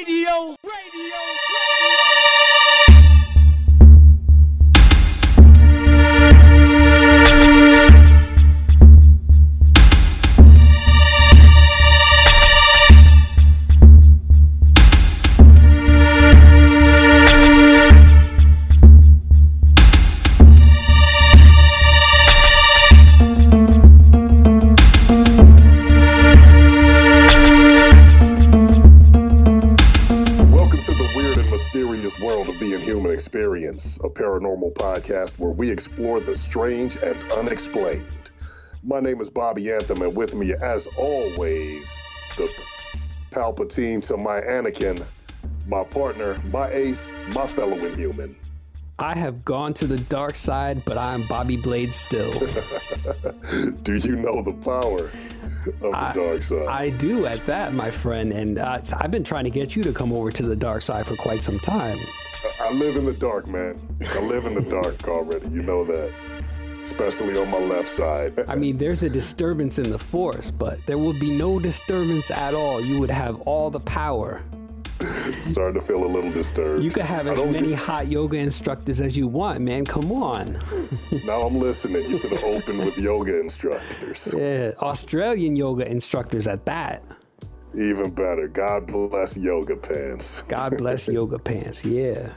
Radio. Radio. Paranormal podcast where we explore the strange and unexplained. My name is Bobby Anthem, and with me, as always, the Palpatine to my Anakin, my partner, my ace, my fellow Inhuman. I have gone to the dark side, but I am Bobby Blade still. Do you know the power of the dark side? I do at that, my friend, and uh, I've been trying to get you to come over to the dark side for quite some time. I live in the dark, man. I live in the dark already. You know that. Especially on my left side. I mean, there's a disturbance in the force, but there would be no disturbance at all. You would have all the power. Starting to feel a little disturbed. You could have as many get- hot yoga instructors as you want, man. Come on. Now I'm listening. You should have opened with yoga instructors. Yeah, Australian yoga instructors at that. Even better. God bless yoga pants. God bless yoga pants. Yeah.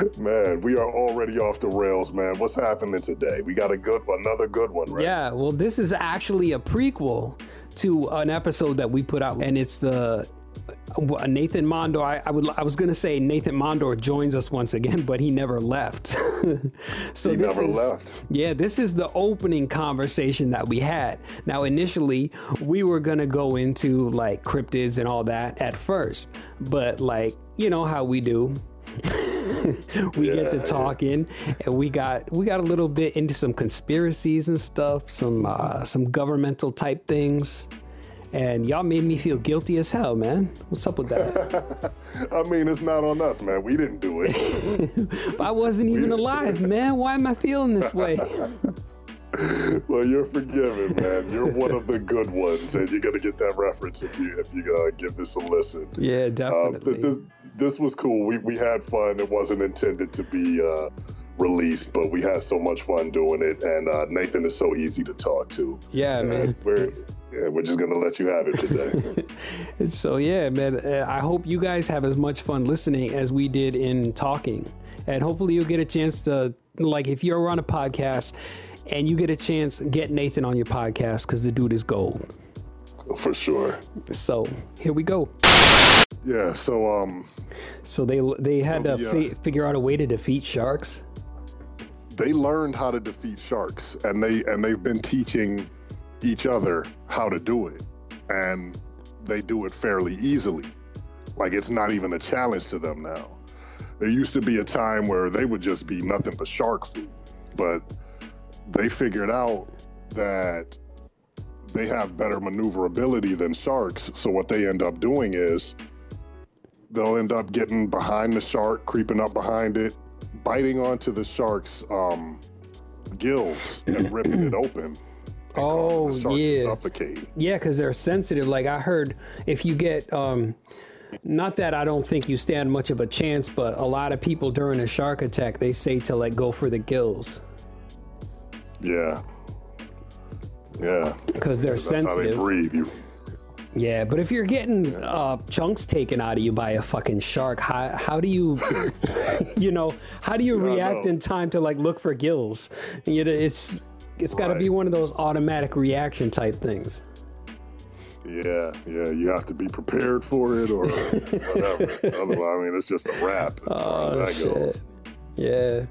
Man, we are already off the rails, man. What's happening today? We got a good another good one, right? Yeah, well, this is actually a prequel to an episode that we put out, and it's the uh, Nathan Mondor. I, I would, I was gonna say Nathan Mondor joins us once again, but he never left. so He this never is- left. Yeah, this is the opening conversation that we had. Now, initially, we were gonna go into like cryptids and all that at first, but like you know how we do. we get to Yeah, yeah. talking and we got we got a little bit into some conspiracies and stuff some uh some governmental type things and y'all made me feel guilty as hell man what's up with that I mean, it's not on us, man. We didn't do it. i wasn't even alive man why am i feeling this way well, you're forgiven, man. You're one of the good ones, and you're gonna get that reference if you if you uh, give this a listen. yeah Um, definitely th- this, this was cool. We, we had fun. It wasn't intended to be uh, released, but we had so much fun doing it. And uh, Nathan is so easy to talk to. yeah man We're yeah, we're just gonna let you have it today. so yeah man uh, i hope you guys have as much fun listening as we did in talking and hopefully you'll get a chance to like if you're on a podcast and you get a chance get nathan on your podcast because the dude is gold For sure. so here we go Yeah. So um, so they they had So, to yeah. fi- figure out a way to defeat sharks they learned how to defeat sharks, and they and they've been teaching each other how to do it, and they do it fairly easily. Like it's not even a challenge to them now. There used to be a time where they would just be nothing but shark food, but they figured out that they have better maneuverability than sharks. So what they end up doing is they'll end up getting behind the shark, creeping up behind it, biting onto the shark's um, gills and ripping it open. oh the shark to yeah suffocate. yeah because they're sensitive like i heard if you get um not that i don't think you stand much of a chance but a lot of people during a shark attack they say to like go for the gills Yeah. Yeah. because they're That's how they sensitive breathe. You, yeah but if you're getting uh chunks taken out of you by a fucking shark how, how do you you know how do you react in time to like look for gills you know it's it's got to be one of those automatic reaction type things yeah, yeah. You have to be prepared for it or whatever. Otherwise, I mean, it's just a wrap as far as Oh that goes. shit. Yeah.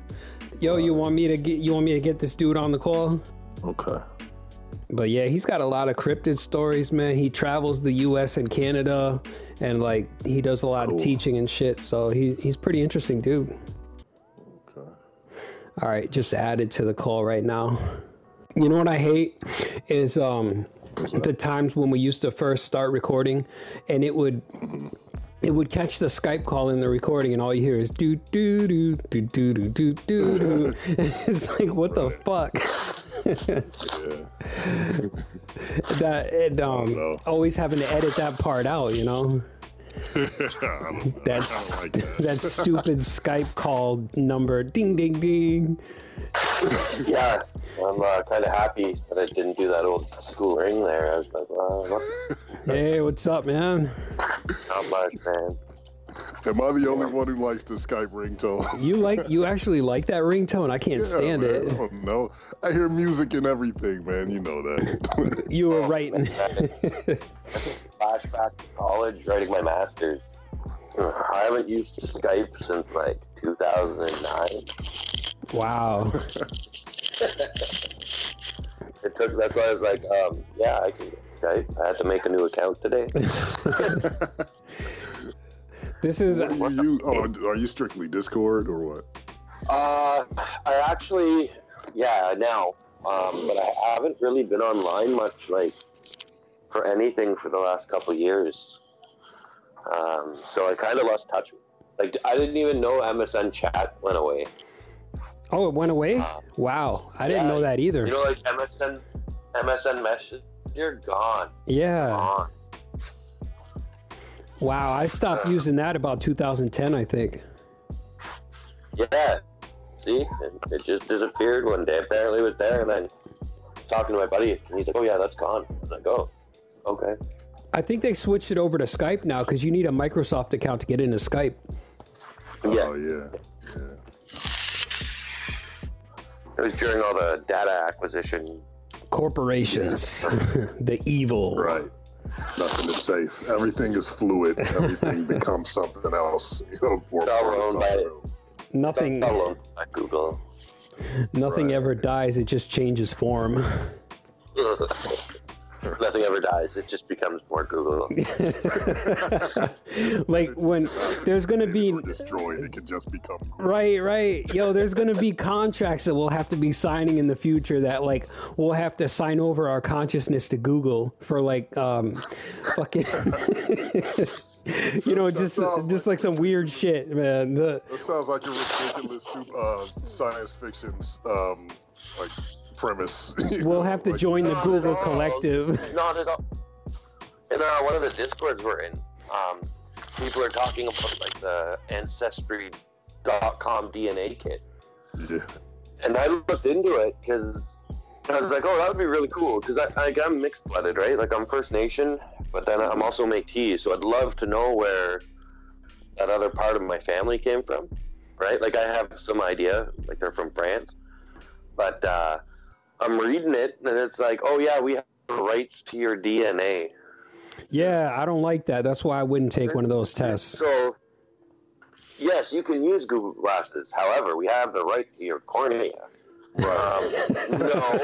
Yo, you want me to get you want me to get this dude on the call? Okay. But yeah, he's got a lot of cryptid stories, man. He travels the US and Canada and like he does a lot Cool. of teaching and shit. So he he's pretty interesting dude. Okay. All right, just added to the call right now. You know what I hate is um the times when we used to first start recording and it would it would catch the Skype call in the recording and all you hear is do do do do do do do do do. It's like what the fuck? That and um always having to edit that part out, you know? That's like that. that stupid Skype call number. Ding ding ding. Yeah, I'm uh, kind of happy that I didn't do that old school ring there. I was like, uh, what? Hey, what's up, man? not much, man. Am I the only one who likes the Skype ringtone? You like you actually like that ringtone? I can't stand man. it. I don't. I hear music and everything, man. You know that. You were right. Flashback to college, writing my master's. I haven't used Skype since like 2009. wow. It took. That's why I was like, um, yeah, I can Skype. I had to make a new account today. This is What do you use? Oh, are you strictly Discord or what? Uh, I actually, yeah, now, um, but I haven't really been online much, like, for anything for the last couple years. Um, so I kind of lost touch. Like, I didn't even know MSN chat went away. Oh, it went away? Wow. I didn't know that either. You know, like MSN, MSN Messenger gone, Yeah. gone. Wow. I stopped using that about 2010, I think. Yeah. See, it, it just disappeared one day. Apparently, it was there, and then talking to my buddy, and he's like, "Oh yeah, that's gone." I was like, "Oh, okay." I think they switched it over to Skype now because you need a Microsoft account to get into Skype. Yeah. Oh yeah. Yeah. It was during all the data acquisition. Corporations, the evil. Right. Nothing is safe. Everything is fluid. Everything becomes something else. You know, or or owned by- something else. Nothing, by Google. nothing Right. ever dies. It just changes form. Nothing ever dies. It just becomes more Google. like when there's gonna be destroyed. It can just become. Right, right. Yo, there's gonna be contracts that we'll have to be signing in the future that like we'll have to sign over our consciousness to Google for like um fucking you know, just just like some weird shit, man. The, That sounds like a ridiculous uh, science fiction um, like premise. we'll have to Like, join the Google collective. Not at all. In uh, one of the discords we're in, um, people are talking about like the ancestry.com DNA kit. Yeah. and I looked into it because I was like, oh, that would be really cool because I, like, I'm mixed blooded, right? Like I'm First Nation, but then I'm also Métis, so I'd love to know where that other part of my family came from, right? Like I have some idea, like they're from France, but uh, I'm reading it and it's like, oh yeah, we have rights to your DNA. Yeah, I don't like that. That's why I wouldn't take one of those tests. So, yes, you can use Google Glasses. However, we have the right to your cornea. Um, no,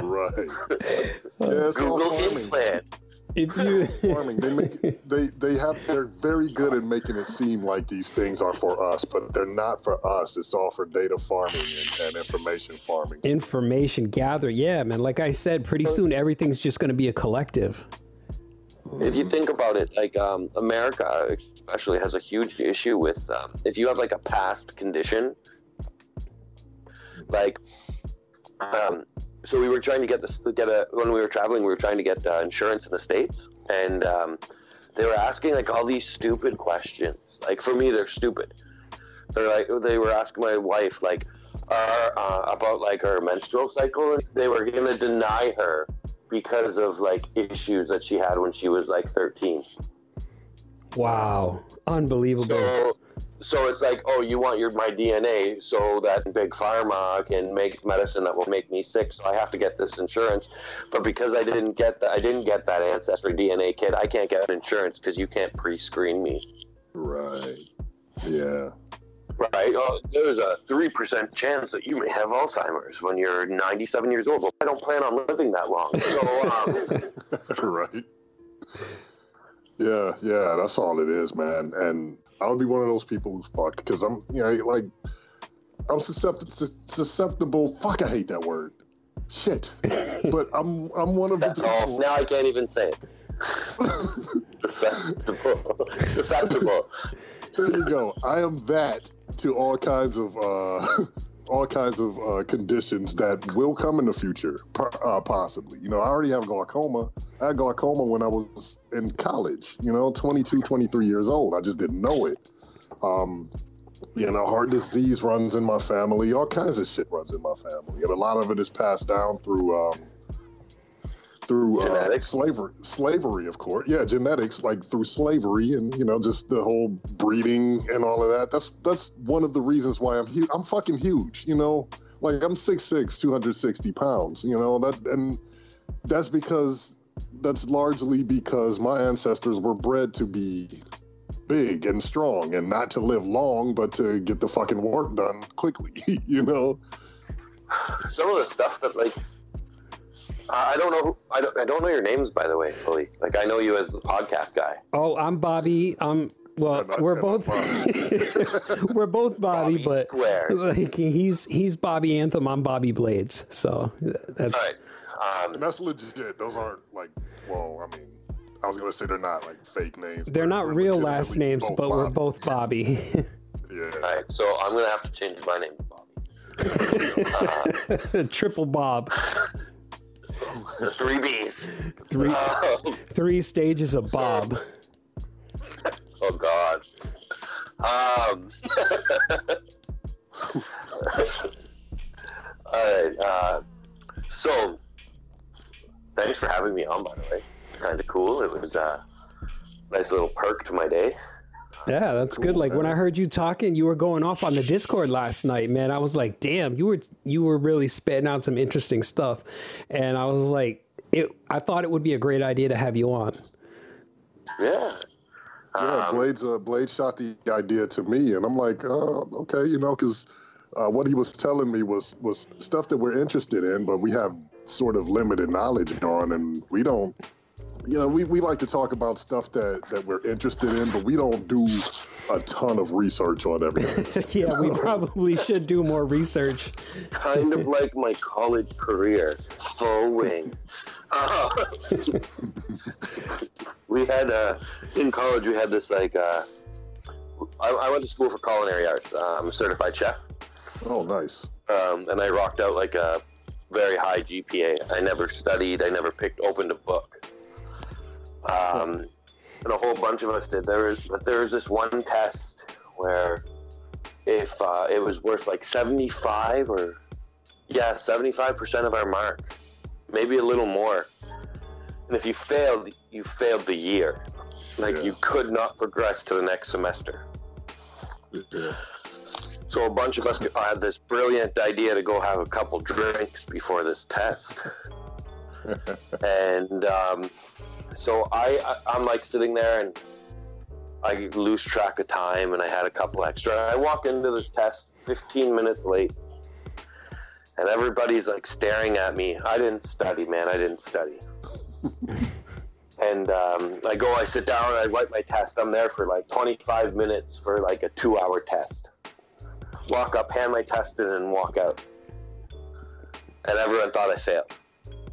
Right. Yeah, it's all Google implant. If you farming. They make they they have they're very good at making it seem like these things are for us, but they're not for us. It's all for data farming and, and information farming. information gather, yeah, man. Like I said, pretty soon everything's just gonna be a collective. If you think about it, like um, America especially has a huge issue with um, if you have like a past condition, like um, so we were trying to get this get a when we were traveling, we were trying to get uh, insurance in the states, and um, they were asking like all these stupid questions. Like for me, they're stupid. They're like they were asking my wife like uh, uh, about like her menstrual cycle. and They were gonna deny her because of like issues that she had when she was like 13. Wow, unbelievable. So so it's like, oh, you want your my DNA so that big pharma can make medicine that will make me sick. So I have to get this insurance, but because I didn't get that, I didn't get that ancestry DNA kit. I can't get insurance because you can't pre-screen me. Right. Yeah. Right? Oh, there's a three percent chance that you may have Alzheimer's when you're 97 years old. Well, I don't plan on living that long. So um, right. Yeah, yeah, that's all it is, man. And I would be one of those people who's fucked because I'm, you know, like I'm susceptible. Susceptible. Fuck, I hate that word. Shit. But I'm I'm one of the that's all. people. Now I can't even say it. Susceptible. Susceptible. There you go. I am that to all kinds of uh, all kinds of uh, conditions that will come in the future, uh, possibly. You know, I already have glaucoma. I had glaucoma when I was in college, you know, 22, 23 years old. I just didn't know it. Um, you know, heart disease runs in my family. All kinds of shit runs in my family. And a lot of it is passed down through. Um, through uh, slavery, slavery, of course. Yeah, genetics, like through slavery, and you know, just the whole breeding and all of that. That's that's one of the reasons why I'm huge. I'm fucking huge. You know, like I'm 6'6", 260 pounds. You know that, and that's because that's largely because my ancestors were bred to be big and strong and not to live long, but to get the fucking work done quickly. you know. Some of the stuff that like I don't know. I don't. I don't know your names, by the way, fully. Like I know you as the podcast guy. Oh, I'm Bobby. I'm well, we're both we're both Bobby, Bobby but Square. like he's he's Bobby Anthem. I'm Bobby Blades. So that's All right. Um, and that's legit. Those aren't like. Well, I mean, I was gonna say they're not like fake names. They're not real last names, but Bobby. we're both Bobby. yeah. All right. So I'm gonna have to change my name to Bobby. uh, Triple Bob. Three B's. Three, um, three stages of Bob. Oh God. Um. all right. Uh, so, thanks for having me on. By the way, kind of cool. It was a uh, nice little perk to my day. Yeah, that's cool, good. Like man. when I heard you talking, you were going off on the Discord last night, man. I was like, damn, you were you were really spitting out some interesting stuff, and I was like, it. I thought it would be a great idea to have you on. Yeah. Yeah, um, Blades uh, Blades shot the idea to me, and I'm like, oh, okay, you know, because uh, what he was telling me was was stuff that we're interested in, but we have sort of limited knowledge on, and we don't you know, we, we like to talk about stuff that, that we're interested in, but we don't do a ton of research on everything. yeah, we probably should do more research. kind of like my college career, full wing. Uh, we had uh, in college we had this like uh, I, I, went to school for culinary arts. Uh, I'm a certified chef. Oh, nice. Um, and I rocked out like a very high GPA. I never studied. I never picked opened a book um, and a whole bunch of us did. There was, but there was this one test where if uh, it was worth like 75 or yeah, 75% of our mark, maybe a little more. And if you failed, you failed the year. Like yeah. you could not progress to the next semester. Yeah. So a bunch of us had this brilliant idea to go have a couple drinks before this test. and um, so I, I am like sitting there and I lose track of time and I had a couple extra. I walk into this test 15 minutes late and everybody's like staring at me. I didn't study, man. I didn't study. and um, I go, I sit down, I write my test. I'm there for like 25 minutes for like a two hour test. Walk up, hand my test in, and walk out. And everyone thought I failed.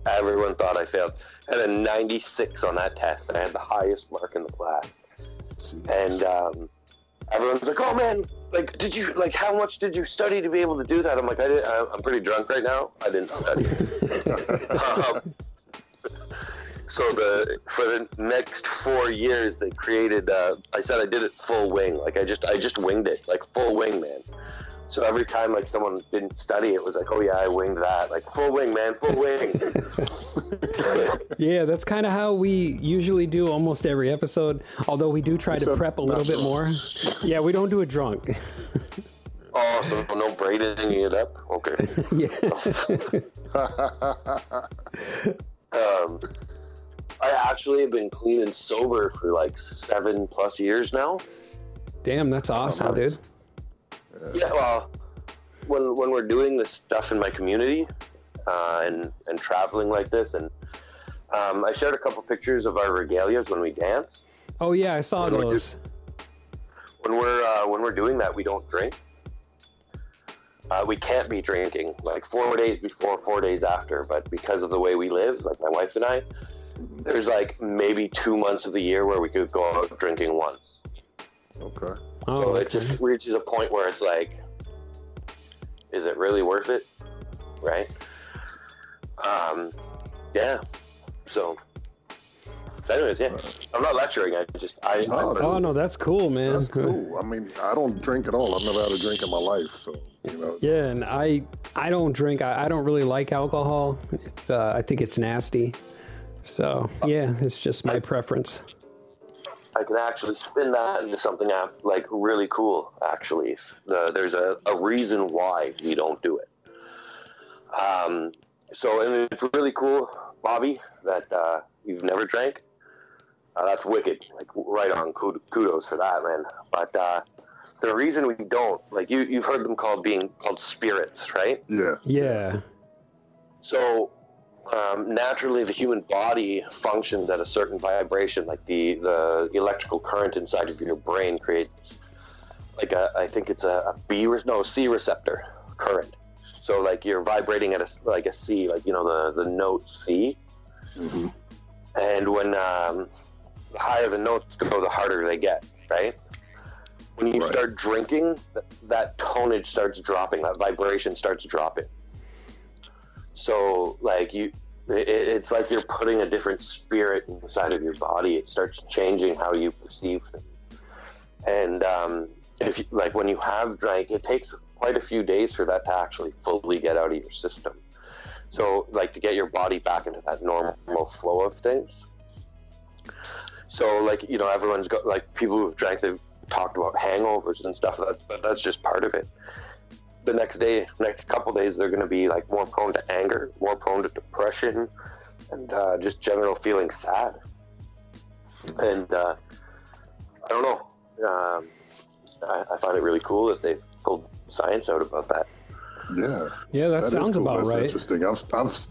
Everyone thought I failed. I had a 96 on that test. and I had the highest mark in the class. And um, everyone's like, "Oh man, like, did you like how much did you study to be able to do that?" I'm like, "I did. I'm pretty drunk right now. I didn't study." um, so the for the next four years, they created. Uh, I said I did it full wing. Like I just I just winged it, like full wing, man. So every time like someone didn't study, it was like, oh yeah, I winged that. Like full wing, man, full wing. yeah, that's kind of how we usually do almost every episode. Although we do try to prep a little bit more. Yeah, we don't do it drunk. oh, so no braiding it up? Okay. yeah. um, I actually have been clean and sober for like seven plus years now. Damn, that's awesome, um, dude. Yeah, well, when when we're doing this stuff in my community uh, and and traveling like this, and um, I shared a couple pictures of our regalias when we dance. Oh yeah, I saw when those. We're when we're uh, when we're doing that, we don't drink. Uh, we can't be drinking like four days before, four days after. But because of the way we live, like my wife and I, there's like maybe two months of the year where we could go out drinking once. Okay. Oh, so okay. it just reaches a point where it's like, is it really worth it? Right? Um, yeah. So, anyways, yeah. I'm not lecturing. I just I. No, I Oh no, that's cool, man. That's cool. I mean, I don't drink at all. I've never had a drink in my life, so you know. Yeah, and I I don't drink. I, I don't really like alcohol. It's uh, I think it's nasty. So yeah, it's just my preference. I can actually spin that into something like really cool. Actually, the, there's a, a reason why we don't do it. Um, so and it's really cool, Bobby, that uh, you've never drank. Uh, that's wicked. Like right on. Kudos for that, man. But uh, the reason we don't, like you, you've heard them called being called spirits, right? Yeah. Yeah. So um, naturally, the human body functions at a certain vibration. Like the the electrical current inside of your brain creates like a I think it's a, a B re- no C receptor current. So like you're vibrating at a like a C, like you know the the note C. hmm And when um, the higher the notes go, the harder they get, right? When you Right. start drinking, th- that tonage starts dropping, that vibration starts dropping. So, like you, it, it's like you're putting a different spirit inside of your body. It starts changing how you perceive things. And um, if you, like when you have drank, it takes quite a few days for that to actually fully get out of your system. So, like to get your body back into that normal flow of things. So, like you know, everyone's got like people who've drank, they've talked about hangovers and stuff. But that's just part of it. The next day, next couple days, they're going to be like more prone to anger, more prone to depression, and uh, just general feeling sad. And uh, I don't know. Um, I, I find it really cool that they've pulled science out about that. Yeah. Yeah, that, That is sounds cool. about That's right. Interesting. I've, I've,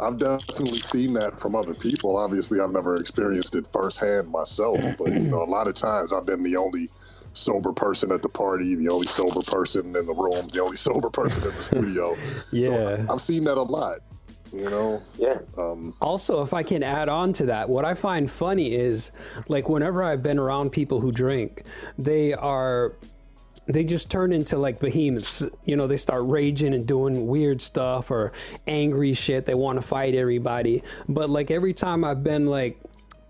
I've definitely seen that from other people. Obviously, I've never experienced it firsthand myself, but you know, a lot of times I've been the only sober person at the party, the only sober person in the room, the only sober person in the studio. Yeah. So I've seen that a lot. You know, Yeah. um, Also, if I can add on to that, what I find funny is like whenever I've been around people who drink, they are they just turn into like behemoths. You know, they start raging and doing weird stuff or angry shit. They want to fight everybody. But like every time I've been like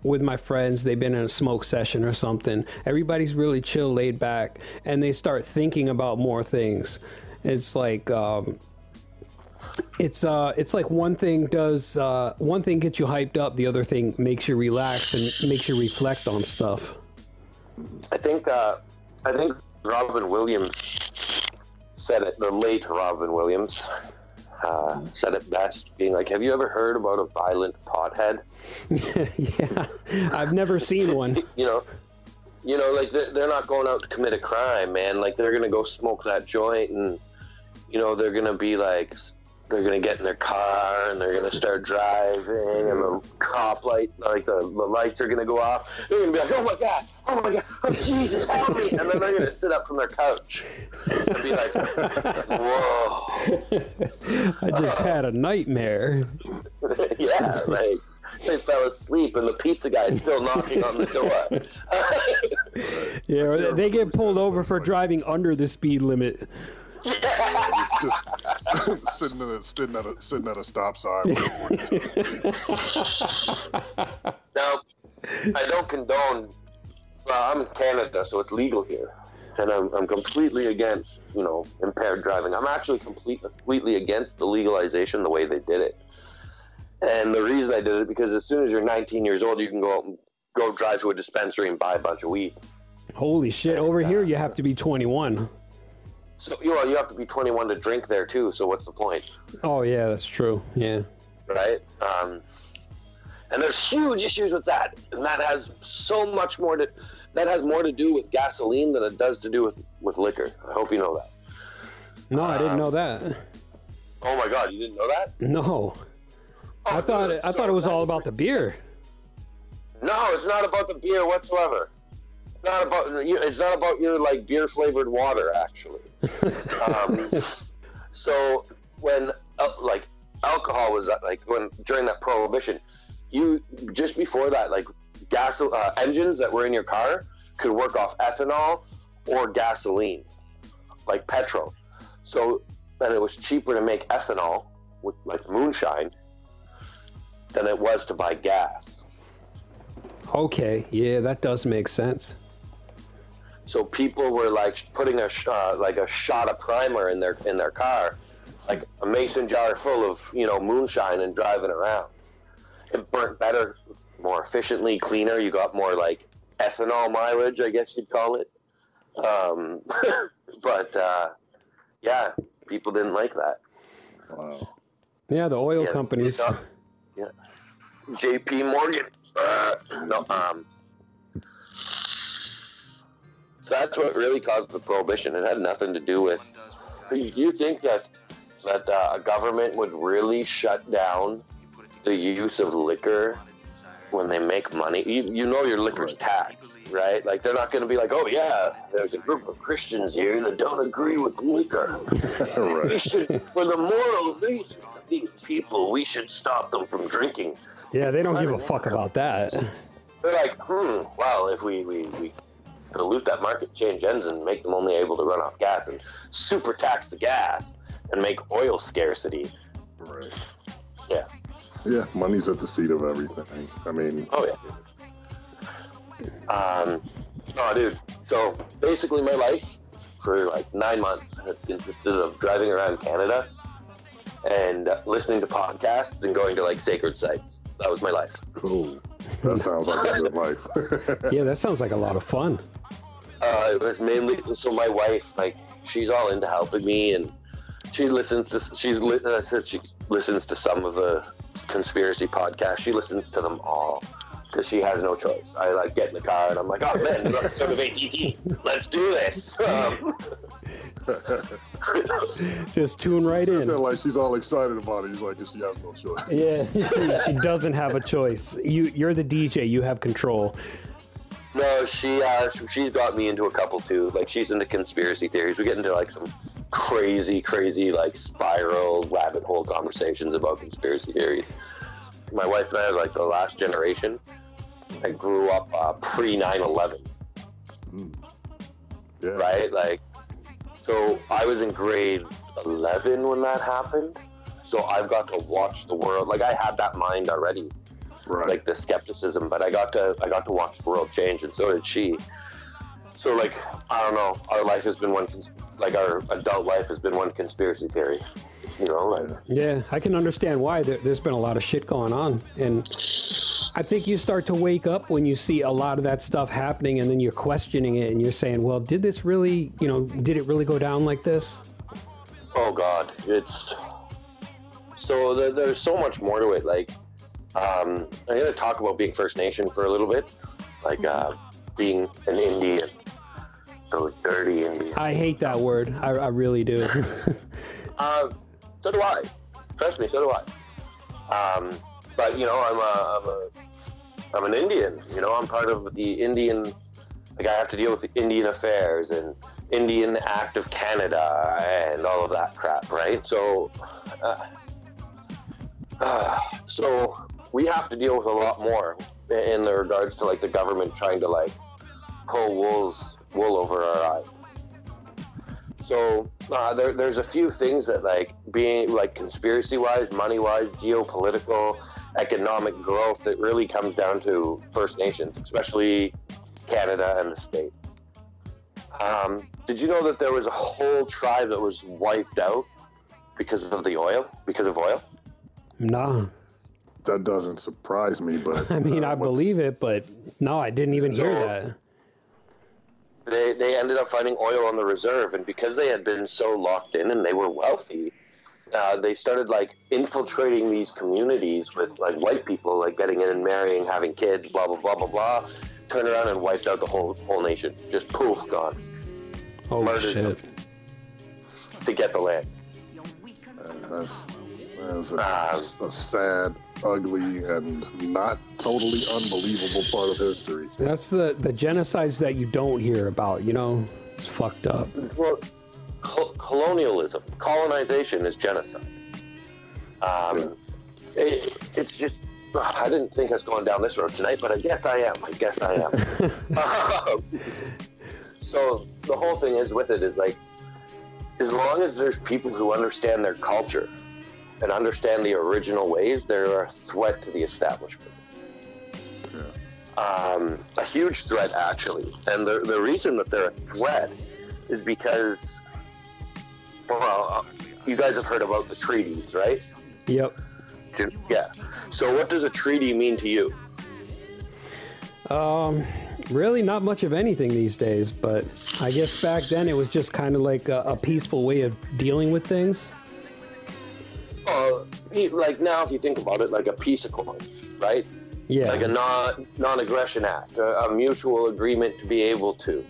with my friends, they've been in a smoke session or something. Everybody's really chill, laid back, and they start thinking about more things. It's like um, it's uh it's like one thing does uh one thing gets you hyped up the other thing makes you relax and makes you reflect on stuff I think uh, I think Robin Williams said it. The late Robin Williams uh, said it best, being like, "Have you ever heard about a violent pothead? yeah i've never seen one You know, you know, like they're, they're not going out to commit a crime, man. Like they're gonna go smoke that joint, and you know they're gonna be like." They're gonna get in their car and they're gonna start driving, and the cop light, like the, the lights are gonna go off. They're gonna be like, "Oh my god, oh my god, oh Jesus, help me!" And then they're gonna sit up from their couch and be like, "Whoa, i just had a nightmare yeah!" Like they fell asleep, and the pizza guy's still knocking on the door. yeah they get pulled over for driving under the speed limit just, just sitting, at a, sitting, at a, sitting at a stop sign. Now, I don't condone. Well, I'm in Canada, so it's legal here, and I'm, I'm completely against you know impaired driving. I'm actually complete, completely against the legalization the way they did it. And the reason I did it because as soon as you're 19 years old, you can go out and go drive to a dispensary and buy a bunch of weed. holy shit over here you have to be 21 So you know you have to be 21 to drink there too. So what's the point, oh yeah that's true yeah right? Um, and there's huge issues with that, and that has so much more to that has more to do with gasoline than it does to do with with liquor. I hope you know that. no i didn't know that Oh my god, you didn't know that? no Oh, i thought it, i thought it was all about the beer No, it's not about the beer whatsoever. It's not about it's not about your like beer flavored water actually. Um, so when uh, like alcohol was uh, like when during that prohibition, you just before that like gas uh, engines that were in your car could work off ethanol or gasoline, like petrol. So and it was cheaper to make ethanol with like moonshine than it was to buy gas. Okay, yeah, that does make sense. So people were like putting a sh- uh, like a shot of primer in their in their car, like a mason jar full of you know moonshine and driving around. It burnt better, more efficiently, cleaner. You got more like ethanol mileage, I guess you'd call it. Um, but uh, yeah, people didn't like that. Wow. Yeah, the oil Yeah, companies. Yeah. J.P. Morgan. Uh, no, um. So that's what really caused the prohibition. It had nothing to do with. Do you think that that uh, a government would really shut down the use of liquor when they make money? You, you know your liquor's taxed, right? Like they're not going to be like, oh yeah, there's a group of Christians here that don't agree with liquor. We should, for the moral reason of these people, we should stop them from drinking. Yeah, they don't give a fuck about that. They're like, hmm, well, if we, we, we pollute that market, change engines, and make them only able to run off gas and super tax the gas and make oil scarcity. Right. Yeah. Yeah, money's at the seat of everything. I mean, Oh, yeah. Um, oh, dude. So basically, my life for like nine months has consisted of driving around Canada and listening to podcasts and going to like sacred sites. That was my life. cool. That sounds like a good life. Yeah, that sounds like a lot of fun. Uh, it was mainly so my wife, like, she's all into helping me, and she listens to she li- uh, she listens to some of the conspiracy podcasts. She listens to them all because she has no choice. I like get in the car and I'm like, oh man, another episode of ATT. Let's do this. Um, Just tune right They're in. like she's all excited about it. He's like, she has no choice. Yeah, she, she doesn't have a choice. You, you're the DJ. You have control. no, she uh, she's got me into a couple too. Like she's into conspiracy theories. We get into like some crazy, crazy like spiral rabbit hole conversations about conspiracy theories. My wife and I are like the last generation that grew up uh, pre 9/11, Yeah. right? Like, so I was in grade 11 when that happened. So I've got to watch the world. Like I had that mind already. Right. like the skepticism, but I got to I got to watch the world change, and so did she. So like I don't know, our life has been one cons- like our adult life has been one conspiracy theory, you know. Like, Yeah, I can understand why. There, there's been a lot of shit going on, and I think you start to wake up when you see a lot of that stuff happening, and then you're questioning it, and you're saying, "Well, did this really? You know, did it really go down like this?" oh God, it's so th- there's so much more to it. Like, um, I'm gonna talk about being First Nation for a little bit, like uh, being an Indian, So dirty Indians. I hate that word. I, I really do. Uh, so do I. Trust me, so do I. Um, but you know, I'm a, I'm a, I'm an Indian. You know, I'm part of the Indian. Like I have to deal with Indian affairs and Indian Act of Canada and all of that crap, right? So, uh, uh, so we have to deal with a lot more in the regards to like the government trying to like pull wool's wool over our eyes. So uh, there, there's a few things that like being like conspiracy wise, money wise, geopolitical, economic growth that really comes down to First Nations, especially Canada and the state. Um, did you know that there was a whole tribe that was wiped out because of the oil? Because of oil? nah, That doesn't surprise me, but I mean, uh, I believe it, but no, I didn't even hear that. They they ended up finding oil on the reserve, and because they had been so locked in and they were wealthy, uh, they started like infiltrating these communities with like white people, like getting in and marrying, having kids, blah blah blah blah blah. Turned around and wiped out the whole whole nation. Just poof, gone Oh murdered shit! them. to get the land. uh, That's, that's a, Ah. a sad, ugly, and not totally unbelievable part of history. That's the the genocides that you don't hear about. You know, it's fucked up. Well, col- colonialism, colonization is genocide. Um, it, it's just, I didn't think I was going down this road tonight, but I guess I am. I guess I am. Um, so the whole thing is with it is like, as long as there's people who understand their culture and understand the original ways, they're a threat to the establishment. Um, a huge threat, actually. And the, the reason that they're a threat is because, well, you guys have heard about the treaties, right? Yep. Yeah. So, what does a treaty mean to you? Um, really not much of anything these days, but I guess back then it was just kind of like a, a peaceful way of dealing with things. Uh, like now, if you think about it, like a peace accord, right? Yeah. Like a non non aggression act, a, a, mutual agreement to be able to.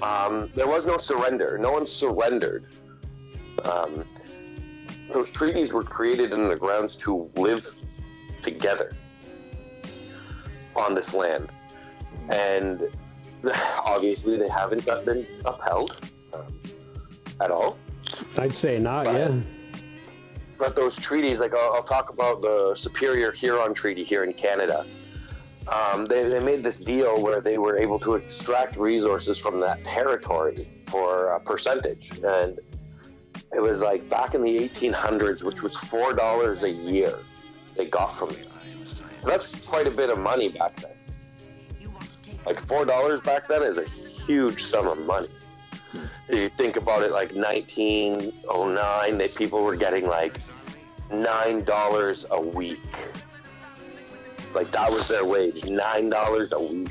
Um, there was no surrender. No one surrendered. Um, those treaties were created in the grounds to live together on this land, and obviously they haven't been upheld um, at all. I'd say not. But, yeah but those treaties, like I'll, I'll, talk about the Superior Huron Treaty here in Canada. Um, they, they made this deal where they were able to extract resources from that territory for a percentage. And it was like back in the 1800s, which was $4 a year they got from this. And that's quite a bit of money back then. Like $4 back then is a huge sum of money If you think about it, like 1909, that people were getting like nine dollars a week. Like that was their wage, nine dollars a week.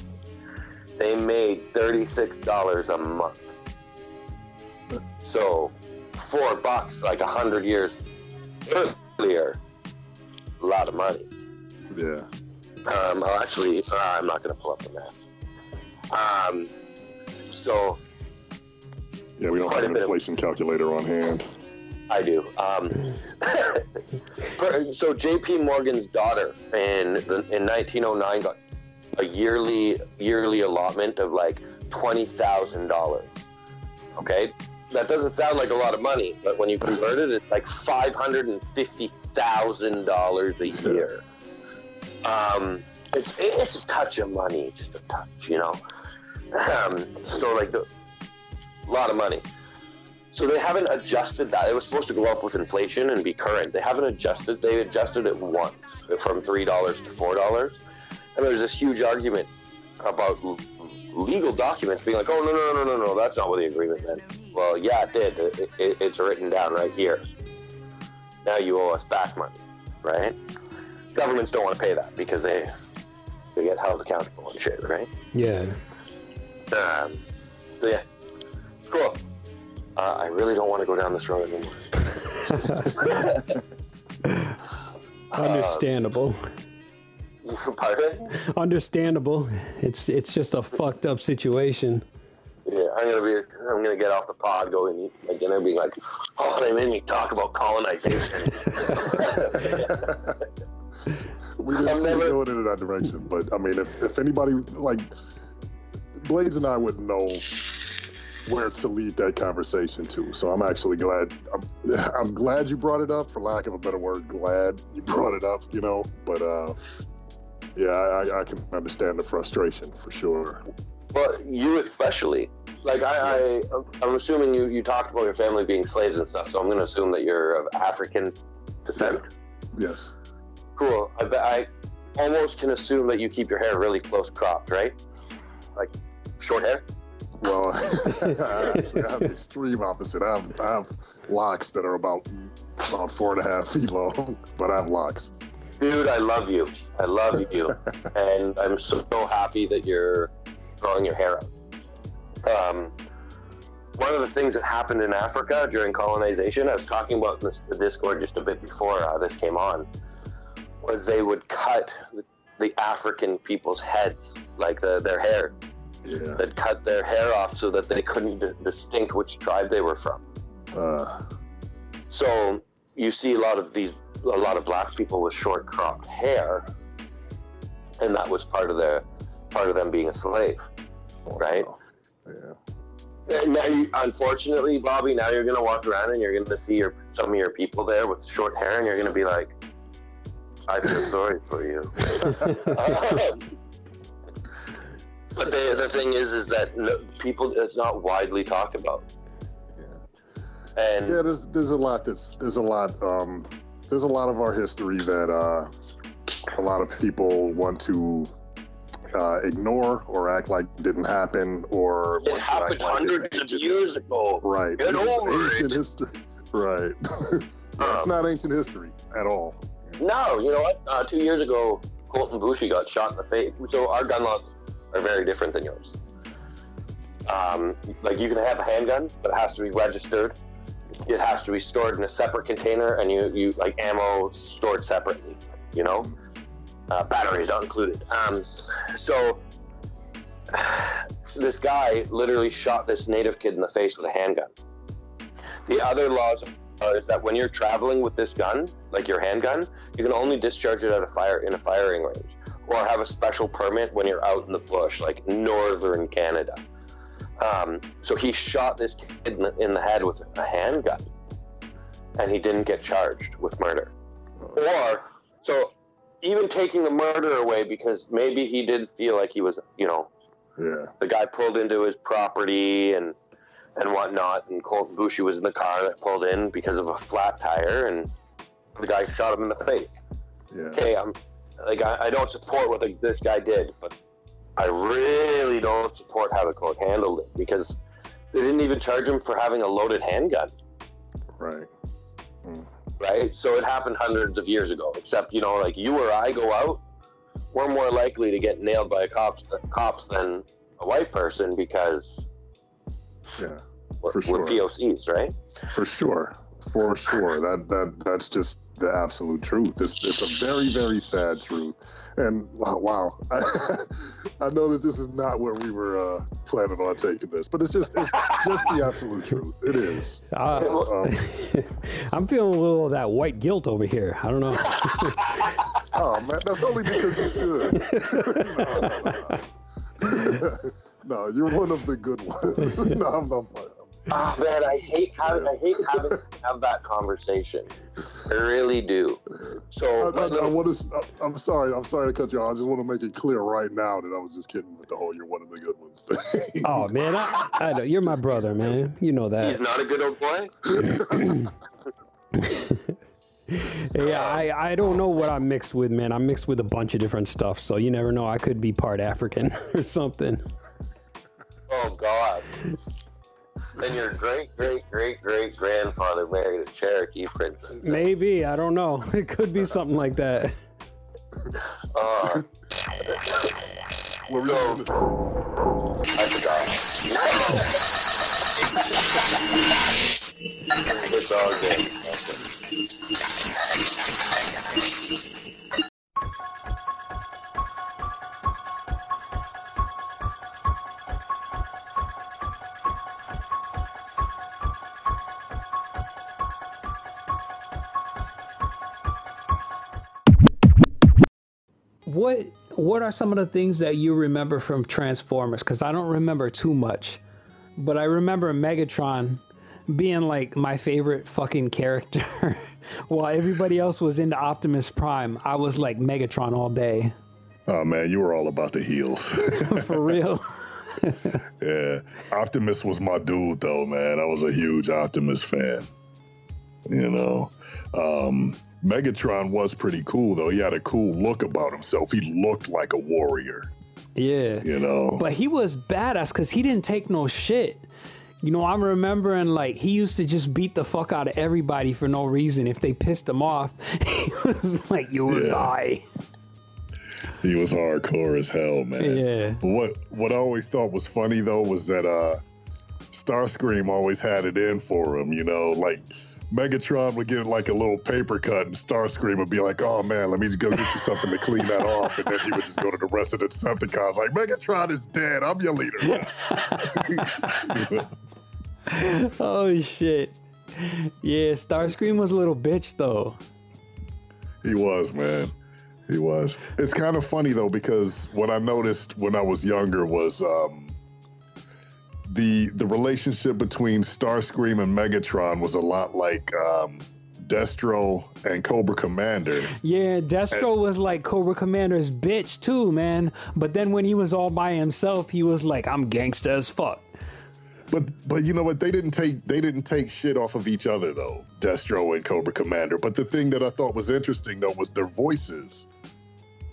They made thirty-six dollars a month. So, four bucks, like a hundred years earlier, a lot of money. Yeah. Um, oh, actually, uh, I'm not going to pull up the math. Um, so yeah, we don't have an inflation of, calculator on hand. I do. Um, so J.P. Morgan's daughter in the, in 1909 got a yearly yearly allotment of like twenty thousand dollars. Okay, that doesn't sound like a lot of money, but when you convert it, it's like five hundred and fifty thousand dollars a year. Um, it's it's a touch of money, just a touch, you know. Um, so like a lot of money. So they haven't adjusted that. It was supposed to go up with inflation and be current. They haven't adjusted. They adjusted it once from three dollars to four dollars, and there's this huge argument about legal documents being like, "Oh no no no no no, that's not what the agreement meant." Well, yeah, it did. It, it, it's written down right here. Now you owe us back money, right? Governments don't want to pay that because they they get held accountable and shit, right? Yeah. Um, so yeah, Cool. Uh, I really don't want to go down this road anymore. Understandable. Uh, pardon? Understandable. It's it's just a fucked up situation. Yeah, I'm gonna be. I'm gonna get off the pod, go and eat my dinner, being like, "Oh, they made me talk about colonization." we didn't never... going in that direction, but I mean, if, if anybody like Blades and I wouldn't know where to lead that conversation to. So I'm actually glad. I'm, I'm, glad you brought it up. For lack of a better word, glad you brought it up. You know, but uh, yeah, I, I can understand the frustration for sure. But you especially. Like I, I, I'm assuming you, you talked about your family being slaves and stuff. So I'm going to assume that you're of African descent. Yes. Cool. I bet I almost can assume that you keep your hair really close cropped, right? Like short hair. Well, I actually have the extreme opposite. I have, I have locks that are about about four and a half feet long, but I have locks. Dude, I love you. I love you, and I'm so happy that you're growing your hair out. Um, one of the things that happened in Africa during colonization, I was talking about this the Discord just a bit before uh, this came on, was they would cut the, the African people's heads, like the, their hair, yeah. that cut their hair off so that they couldn't d- distinct which tribe they were from. Uh. So you see a lot of these, a lot of black people with short cropped hair, and that was part of their, part of them being a slave, oh, right? Yeah. Now, you, unfortunately, Bobby, now you're gonna walk around and you're gonna see your some of your people there with short hair, and you're gonna be like, "I feel sorry for you." But the, the thing is, is that no, people it's not widely talked about. Yeah. And Yeah, there's there's a lot that's there's a lot um there's a lot of our history that uh a lot of people want to uh, ignore or act like didn't happen or it happened like hundreds of years ago. Right. Get over ancient it. history. Right. It's Um, not ancient history at all. No, you know what? Uh, two years ago, Colten Boushie got shot in the face. So our gun laws are very different than yours. Um, like you can have a handgun, but it has to be registered. It has to be stored in a separate container, and you, you like ammo stored separately. You know, uh, batteries not included. Um, so this guy literally shot this native kid in the face with a handgun. The other laws is that when you're traveling with this gun, like your handgun, you can only discharge it at a fire in a firing range, or have a special permit when you're out in the bush, like northern Canada. Um, so he shot this kid in the, in the head with a handgun, and he didn't get charged with murder. Or so, even taking the murder away because maybe he did feel like he was, you know, Yeah. the guy pulled into his property and and whatnot, and Colten Boushie was in the car that pulled in because of a flat tire, and the guy shot him in the face. Yeah. Okay, I'm like I, I don't support what the, this guy did, but I really don't support how the court handled it because they didn't even charge him for having a loaded handgun, Right. Mm. Right? So it happened hundreds of years ago. Except you know, like you or I go out, we're more likely to get nailed by cops th- cops than a white person because Yeah. we're, For we're. POCs, right? For sure. For sure. That that that's just the absolute truth. It's it's a very very sad truth. And wow, wow. I, I know that this is not where we were uh, planning on taking this, but it's just it's just the absolute truth. It is. Uh, Um, I'm feeling a little of that white guilt over here. I don't know. oh man, that's only because you should. no, no, no. no, you're one of the good ones. no, I'm not. I'm, Oh man, I hate having I hate having to have that conversation. I really do. So I, my I, I want to, I, am sorry. I'm sorry to cut you off. I just want to make it clear right now that I was just kidding with the whole "you're one of the good ones" thing. Oh man, I, I know you're my brother, man. You know that. he's not a good old boy. Yeah, I, I don't know what I'm mixed with, man. I'm mixed with a bunch of different stuff, so you never know. I could be part African or something. Oh God. Then your great great great great grandfather married a Cherokee princess. Maybe I don't know. It could be something like that. Uh, What were you gonna? I forgot. it's all good. What are some of the things that you remember from Transformers? Because I don't remember too much, but I remember Megatron being like my favorite fucking character. While everybody else was into Optimus Prime, I was like Megatron all day. Oh man, you were all about the heels. For real. yeah, Optimus was my dude though, man. I was a huge Optimus fan. You know, um, Megatron was pretty cool though. He had a cool look about himself. He looked like a warrior. Yeah. You know, But he was badass because he didn't take no shit. You know, I'm remembering like he used to just beat the fuck out of everybody for no reason. If they pissed him off, he was like, "You will Yeah. die." he was hardcore as hell, man. Yeah. But what what I always thought was funny though was that uh Starscream always had it in for him, you know, like Megatron would get like a little paper cut and Starscream would be like, Oh man, let me go get you something to clean that off and then he would just go to the rest of the Decepticons like Megatron is dead, I'm your leader. now." Oh shit. Yeah, Starscream was a little bitch though. he was, man. He was. It's kind of funny though, because what I noticed when I was younger was um the the relationship between Starscream and Megatron was a lot like um, Destro and Cobra Commander. Yeah, Destro was like Cobra Commander's bitch too, man. But then when he was all by himself, he was like, "I'm gangsta as fuck." But but you know what? They didn't take they didn't take shit off of each other though, Destro and Cobra Commander. But the thing that I thought was interesting though was their voices.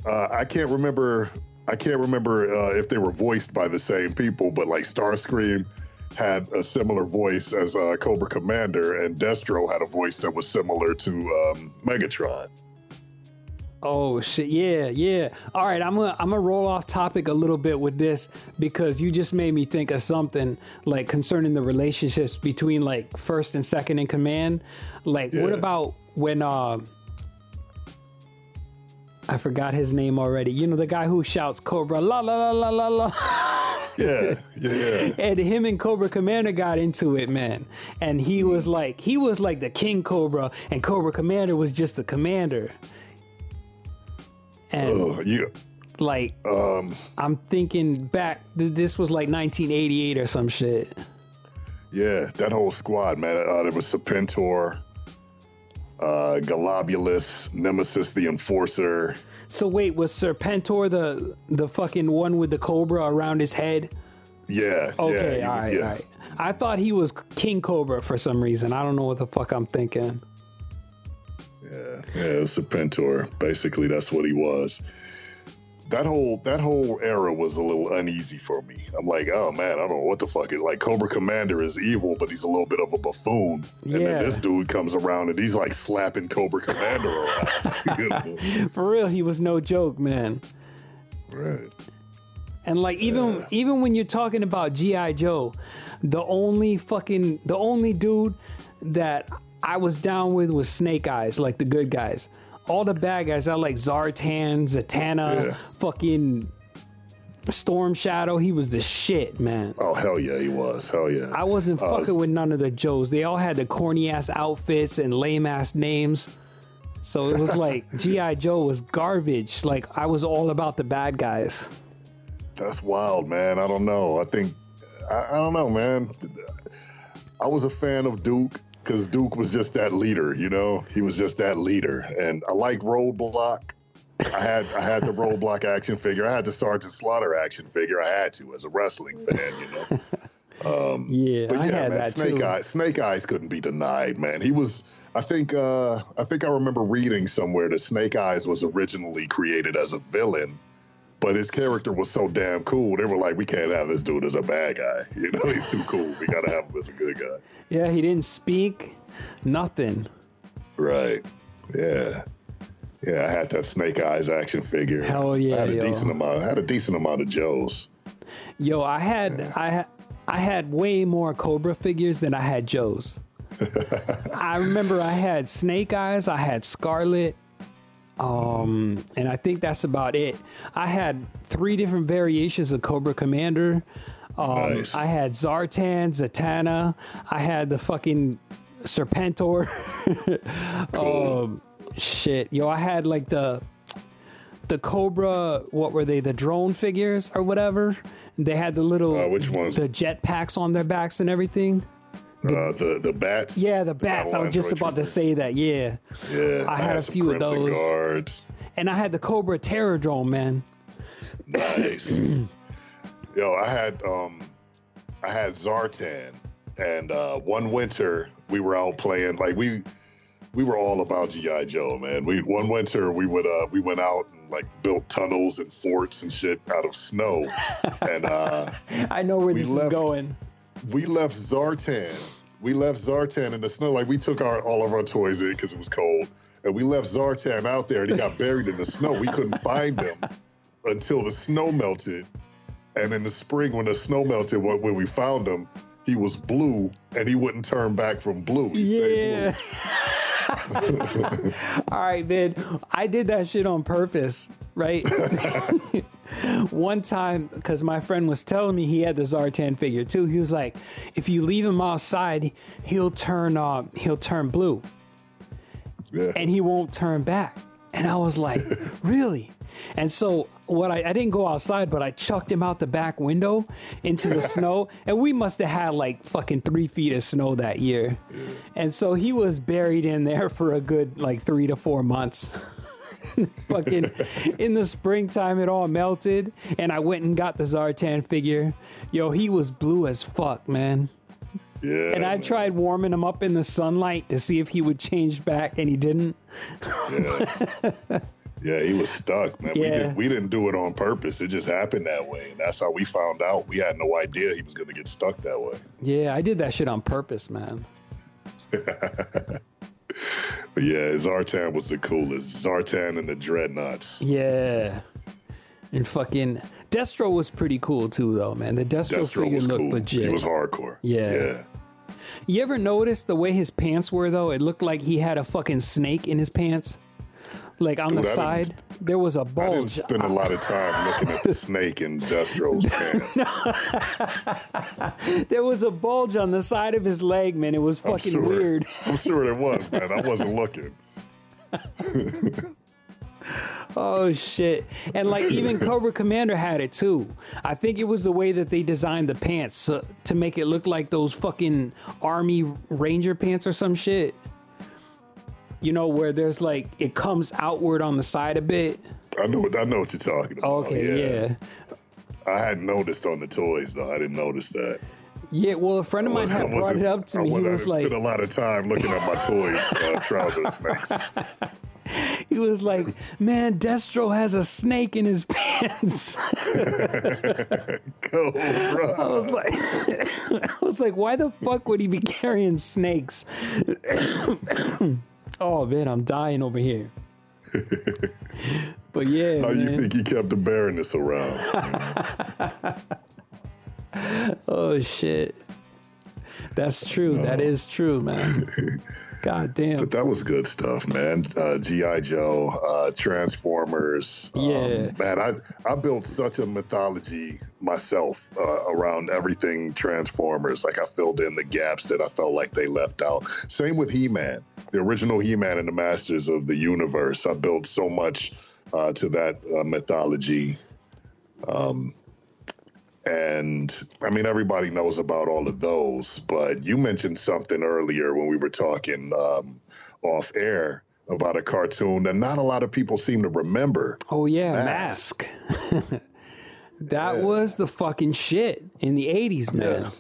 Uh, I can't remember I can't remember uh, if they were voiced by the same people, but like Starscream had a similar voice as uh, Cobra Commander, and Destro had a voice that was similar to um, Megatron. Oh shit! Yeah, yeah. All right, I'm gonna I'm gonna roll off topic a little bit with this because you just made me think of something like concerning the relationships between like first and second in command. Like, what about when uh, I forgot his name already? You know, the guy who shouts Cobra la la la la la la. Yeah, yeah, yeah. and him and Cobra Commander got into it, man. And he was like, he was like the King Cobra, and Cobra Commander was just the commander. And Oh, you, like, um, I'm thinking back, th- this was like 1988 or some shit. yeah, that whole squad, man. Uh, there was Serpentor, uh, Golobulus, Nemesis the Enforcer. So wait, was Serpentor the the fucking one with the cobra around his head? Yeah. Okay, yeah, all right, yeah. all right. I thought he was King Cobra for some reason. I don't know what the fuck I'm thinking. Yeah, yeah, it was Serpentor. Basically, that's what he was. That whole that whole era was a little uneasy for me. I'm like, oh man, I don't know what the fuck is like. Cobra Commander is evil, but he's a little bit of a buffoon. And Yeah. then this dude comes around and he's like slapping Cobra Commander around. For real, he was no joke, man. right. And like even even when you're talking about GI Joe, the only fucking the only dude that I was down with was Snake Eyes, like the good guys. All the bad guys, I like Zartan, Zarana, Yeah. fucking Storm Shadow. He was the shit, man. Oh hell yeah, he was. Hell yeah. I wasn't Uh, fucking with none of the Joes. They all had the corny ass outfits and lame ass names. So it was like GI Joe was garbage. Like I was all about the bad guys. That's wild, man. I don't know. I think I, I don't know, man. I was a fan of Duke because Duke was just that leader, you know. He was just that leader, and I like Roadblock. I had I had the Roadblock action figure. I had the Sergeant Slaughter action figure. I had to as a wrestling fan, you know. Um, Yeah, but I yeah, had man, that Snake too. Eyes, Snake Eyes couldn't be denied, man. He was. I think. Uh, I think I remember reading somewhere that Snake Eyes was originally created as a villain, but his character was so damn cool. They were like, we can't have this dude as a bad guy. You know, he's too cool. We gotta have him as a good guy. Yeah, he didn't speak, nothing. Right. Yeah. Yeah, I had that Snake Eyes action figure. Hell yeah, I had a yo. decent amount. I had a decent amount of Joes. Yo, I had I had I had way more Cobra figures than I had Joe's. I remember I had Snake Eyes, I had Scarlett, um, and I think that's about it. I had three different variations of Cobra Commander. Um, Nice. I had Zartan, Zarana. I had the fucking Serpentor. um, shit, yo, I had like the the Cobra. What were they? The drone figures or whatever. They had the little Uh, which ones? the jet packs on their backs and everything. Uh, the the bats. Yeah, the bats. I was just about to say that. Yeah, Yeah, I had a some few of those. Guards. and I had the Cobra Terror Drome, man. Nice. Yo, I had um I had Zartan and uh one winter we were out playing like we we were all about GI Joe, man. We one winter we would uh we went out and like built tunnels and forts and shit out of snow. and uh I know where this left- is going. We left Zartan. We left Zartan in the snow. Like we took our all of our toys in because it was cold, and we left Zartan out there, and he got buried in the snow. We couldn't find him until the snow melted. And in the spring, when the snow melted, when, when we found him, he was blue, and he wouldn't turn back from blue. He stayed Yeah. blue. All right, man. I did that shit on purpose, right? One time, because my friend was telling me he had the Zartan figure too. He was like, "If you leave him outside, he'll turn uh, he'll turn blue, Yeah. and he won't turn back." And I was like, "Really?" And so what I, I didn't go outside, but I chucked him out the back window into the snow, and we must have had like fucking three feet of snow that year. And so he was buried in there for a good like three to four months. fucking in the springtime it all melted and I went and got the Zartan figure. Yo, he was blue as fuck, man. Yeah. And I tried warming him up in the sunlight to see if he would change back and he didn't. Yeah. yeah, he was stuck, man. We, did, we didn't do it on purpose. It just happened that way. And that's how we found out. We had no idea he was going to get stuck that way. Yeah, I did that shit on purpose, man. But yeah, Zartan was the coolest. Zartan and the Dreadnoks. Yeah. And fucking Destro was pretty cool too though, man. The Destro, Destro figure looked cool. legit. He was hardcore. Yeah. Yeah. You ever notice the way his pants were though? It looked like he had a fucking snake in his pants. Like on Dude, the I side, there was a I didn't bulge. spend a lot of time looking at the snake in Destro's pants. There was a bulge on the side of his leg, man. It was I'm fucking sure. weird. I'm sure it was, man. I wasn't looking. Oh shit! And like even Cobra Commander had it too. I think it was the way that they designed the pants uh, to make it look like those fucking army ranger pants or some shit. You know where there's like it comes outward on the side a bit. I know. What I know what you're talking about. Okay, yeah. I hadn't noticed on the toys though. I didn't notice that. Yeah, well, a friend of mine had brought it up to I me. He wasn't- I like, spent a lot of time looking at my toys, uh, trouser snakes. he was like, man, Destro has a snake in his pants. Go, bro. I was like, I was like, why the fuck would he be carrying snakes? oh man, I'm dying over here. but yeah, How do you think he kept the Baroness around? oh shit, that's true. That is true, man. God damn. But that was good stuff, man. Uh, GI Joe, uh, Transformers. um, Yeah. man, I I built such a mythology myself uh, around everything Transformers. Like I filled in the gaps that I felt like they left out. Same with He Man, the original He Man and the Masters of the Universe. I built so much uh, to that uh, mythology. Um, and I mean, everybody knows about all of those, but you mentioned something earlier when we were talking um, off air about a cartoon that not a lot of people seem to remember. Oh yeah, Mask. mask. that was the fucking shit in the 80s, man.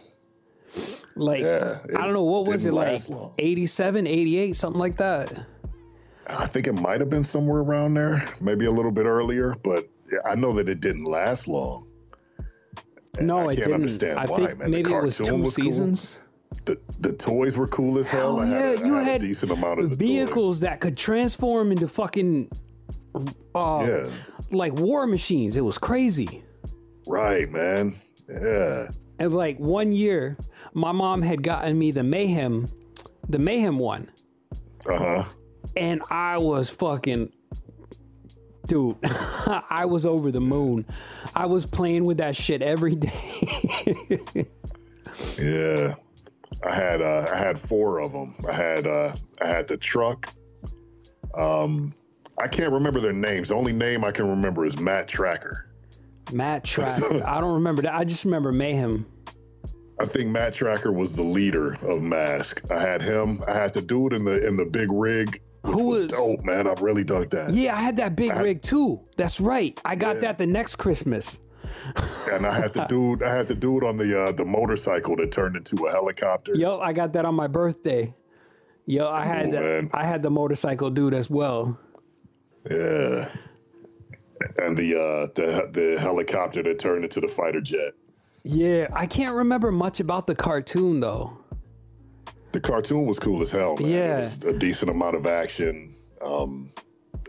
Like Yeah, I don't know what was it like long. 87, 88, something like that. I think it might have been somewhere around there, maybe a little bit earlier, but I know that it didn't last long. And No, I it can't didn't. understand I why, think man. Maybe it was two was cool. seasons. The the toys were cool as hell. Oh I had, yeah, a, I you had, had a decent amount of vehicles that could transform into fucking uh, Yeah. like war machines. It was crazy. Right, man. Yeah. And like one year, my mom had gotten me the Mayhem, the Mayhem one, Uh huh. and I was fucking. Dude, I was over the moon. I was playing with that shit every day. Yeah, I had uh, I had four of them. I had uh, I had the truck. Um, I can't remember their names. The only name I can remember is Matt Tracker. Matt Tracker. I don't remember that. I just remember Mayhem. I think Matt Tracker was the leader of Mask. I had him. I had the dude in the in the big rig, Who was, was- dope, man. I really dug that. Yeah, I had that big rig too. That's right. I got Yeah. that the next Christmas. And I had the dude. I had the dude on the uh, the motorcycle that turned into a helicopter. Yo, I got that on my birthday. Yo, I had Cool, man. I had the motorcycle dude as well. Yeah. And the uh, the the helicopter that turned into the fighter jet. Yeah, I can't remember much about the cartoon though. The cartoon was cool as hell. Man. Yeah. it was a decent amount of action, um,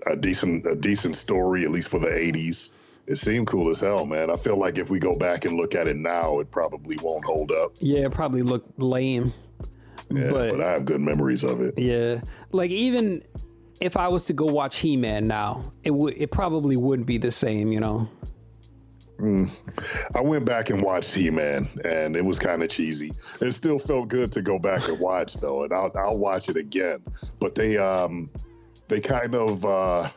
a decent a decent story, at least for the '80s. It seemed cool as hell, man. I feel like if we go back and look at it now, it probably won't hold up. Yeah, it probably looked lame. Yeah, But- but, I have good memories of it. Yeah, like even if I was to go watch He Man now, it would it probably wouldn't be the same, you know. I went back and watched He Man, and it was kind of cheesy. It still felt good to go back and watch though, and I'll I'll watch it again. But they um they kind of uh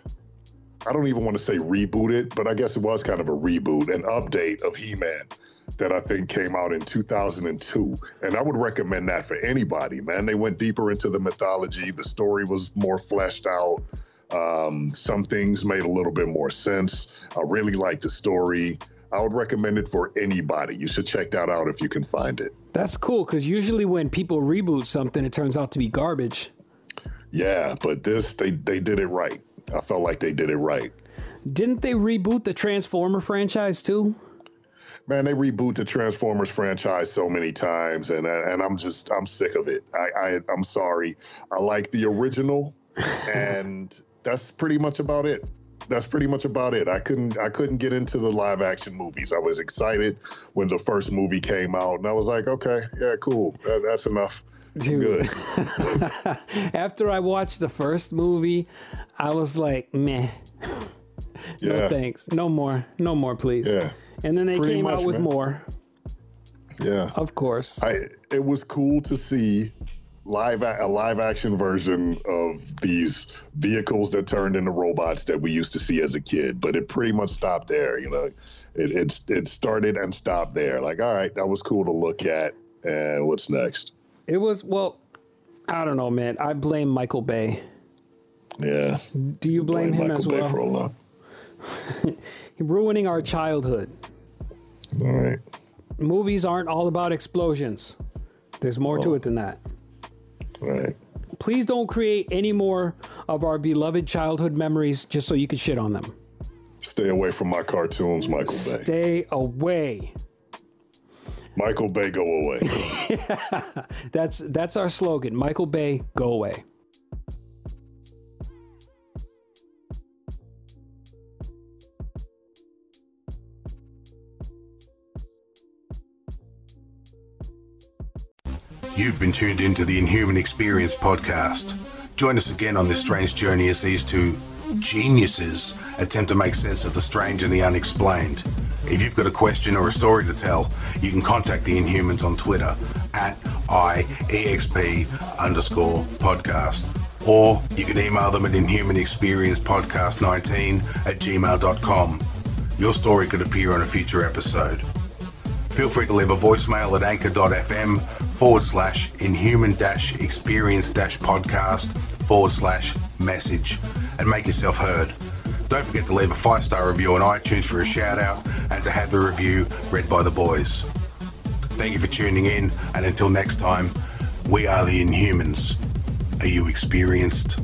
I don't even want to say rebooted, but I guess it was kind of a reboot, an update of He Man that I think came out in 2002, and I would recommend that for anybody. Man, they went deeper into the mythology. The story was more fleshed out. Um, some things made a little bit more sense. I really liked the story. I would recommend it for anybody. You should check that out if you can find it. That's cool because usually when people reboot something, it turns out to be garbage. Yeah, but this they they did it right. I felt like they did it right. Didn't they reboot the Transformer franchise too? Man, they reboot the Transformers franchise so many times, and and I'm just I'm sick of it. I, I I'm sorry. I like the original, and that's pretty much about it that's pretty much about it. I couldn't I couldn't get into the live action movies. I was excited when the first movie came out, and I was like, okay, yeah, cool, that, that's enough. Dude. Good. After I watched the first movie, I was like, meh. Yeah. No thanks. No more. No more, please. Yeah. And then they pretty came much, out with man. more. Yeah. Of course. I it was cool to see live a live action version of these vehicles that turned into robots that we used to see as a kid, but it pretty much stopped there. You know, it it, it started and stopped there. Like, all right, that was cool to look at, and what's next? It was well, I don't know, man. I blame Michael Bay. Yeah. Do you blame, blame him Michael as well? Bay for a lot. ruining our childhood. All right. Movies aren't all about explosions. There's more to it than that. Right. Please don't create any more of our beloved childhood memories just so you can shit on them. Stay away from my cartoons, Michael Bay. Stay away. Michael Bay, go away. that's that's our slogan. Michael Bay, go away. You've been tuned into the Inhuman Experience podcast. Join us again on this strange journey as these two geniuses attempt to make sense of the strange and the unexplained. If you've got a question or a story to tell, you can contact the Inhumans on Twitter at IEXP underscore podcast. Or you can email them at inhumanexperiencepodcast19 at gmail.com. Your story could appear on a future episode. Feel free to leave a voicemail at anchor.fm forward slash inhuman dash experience dash podcast forward slash message and make yourself heard. Don't forget to leave a five star review on iTunes for a shout out and to have the review read by the boys. Thank you for tuning in, and until next time, we are the Inhumans. Are you experienced?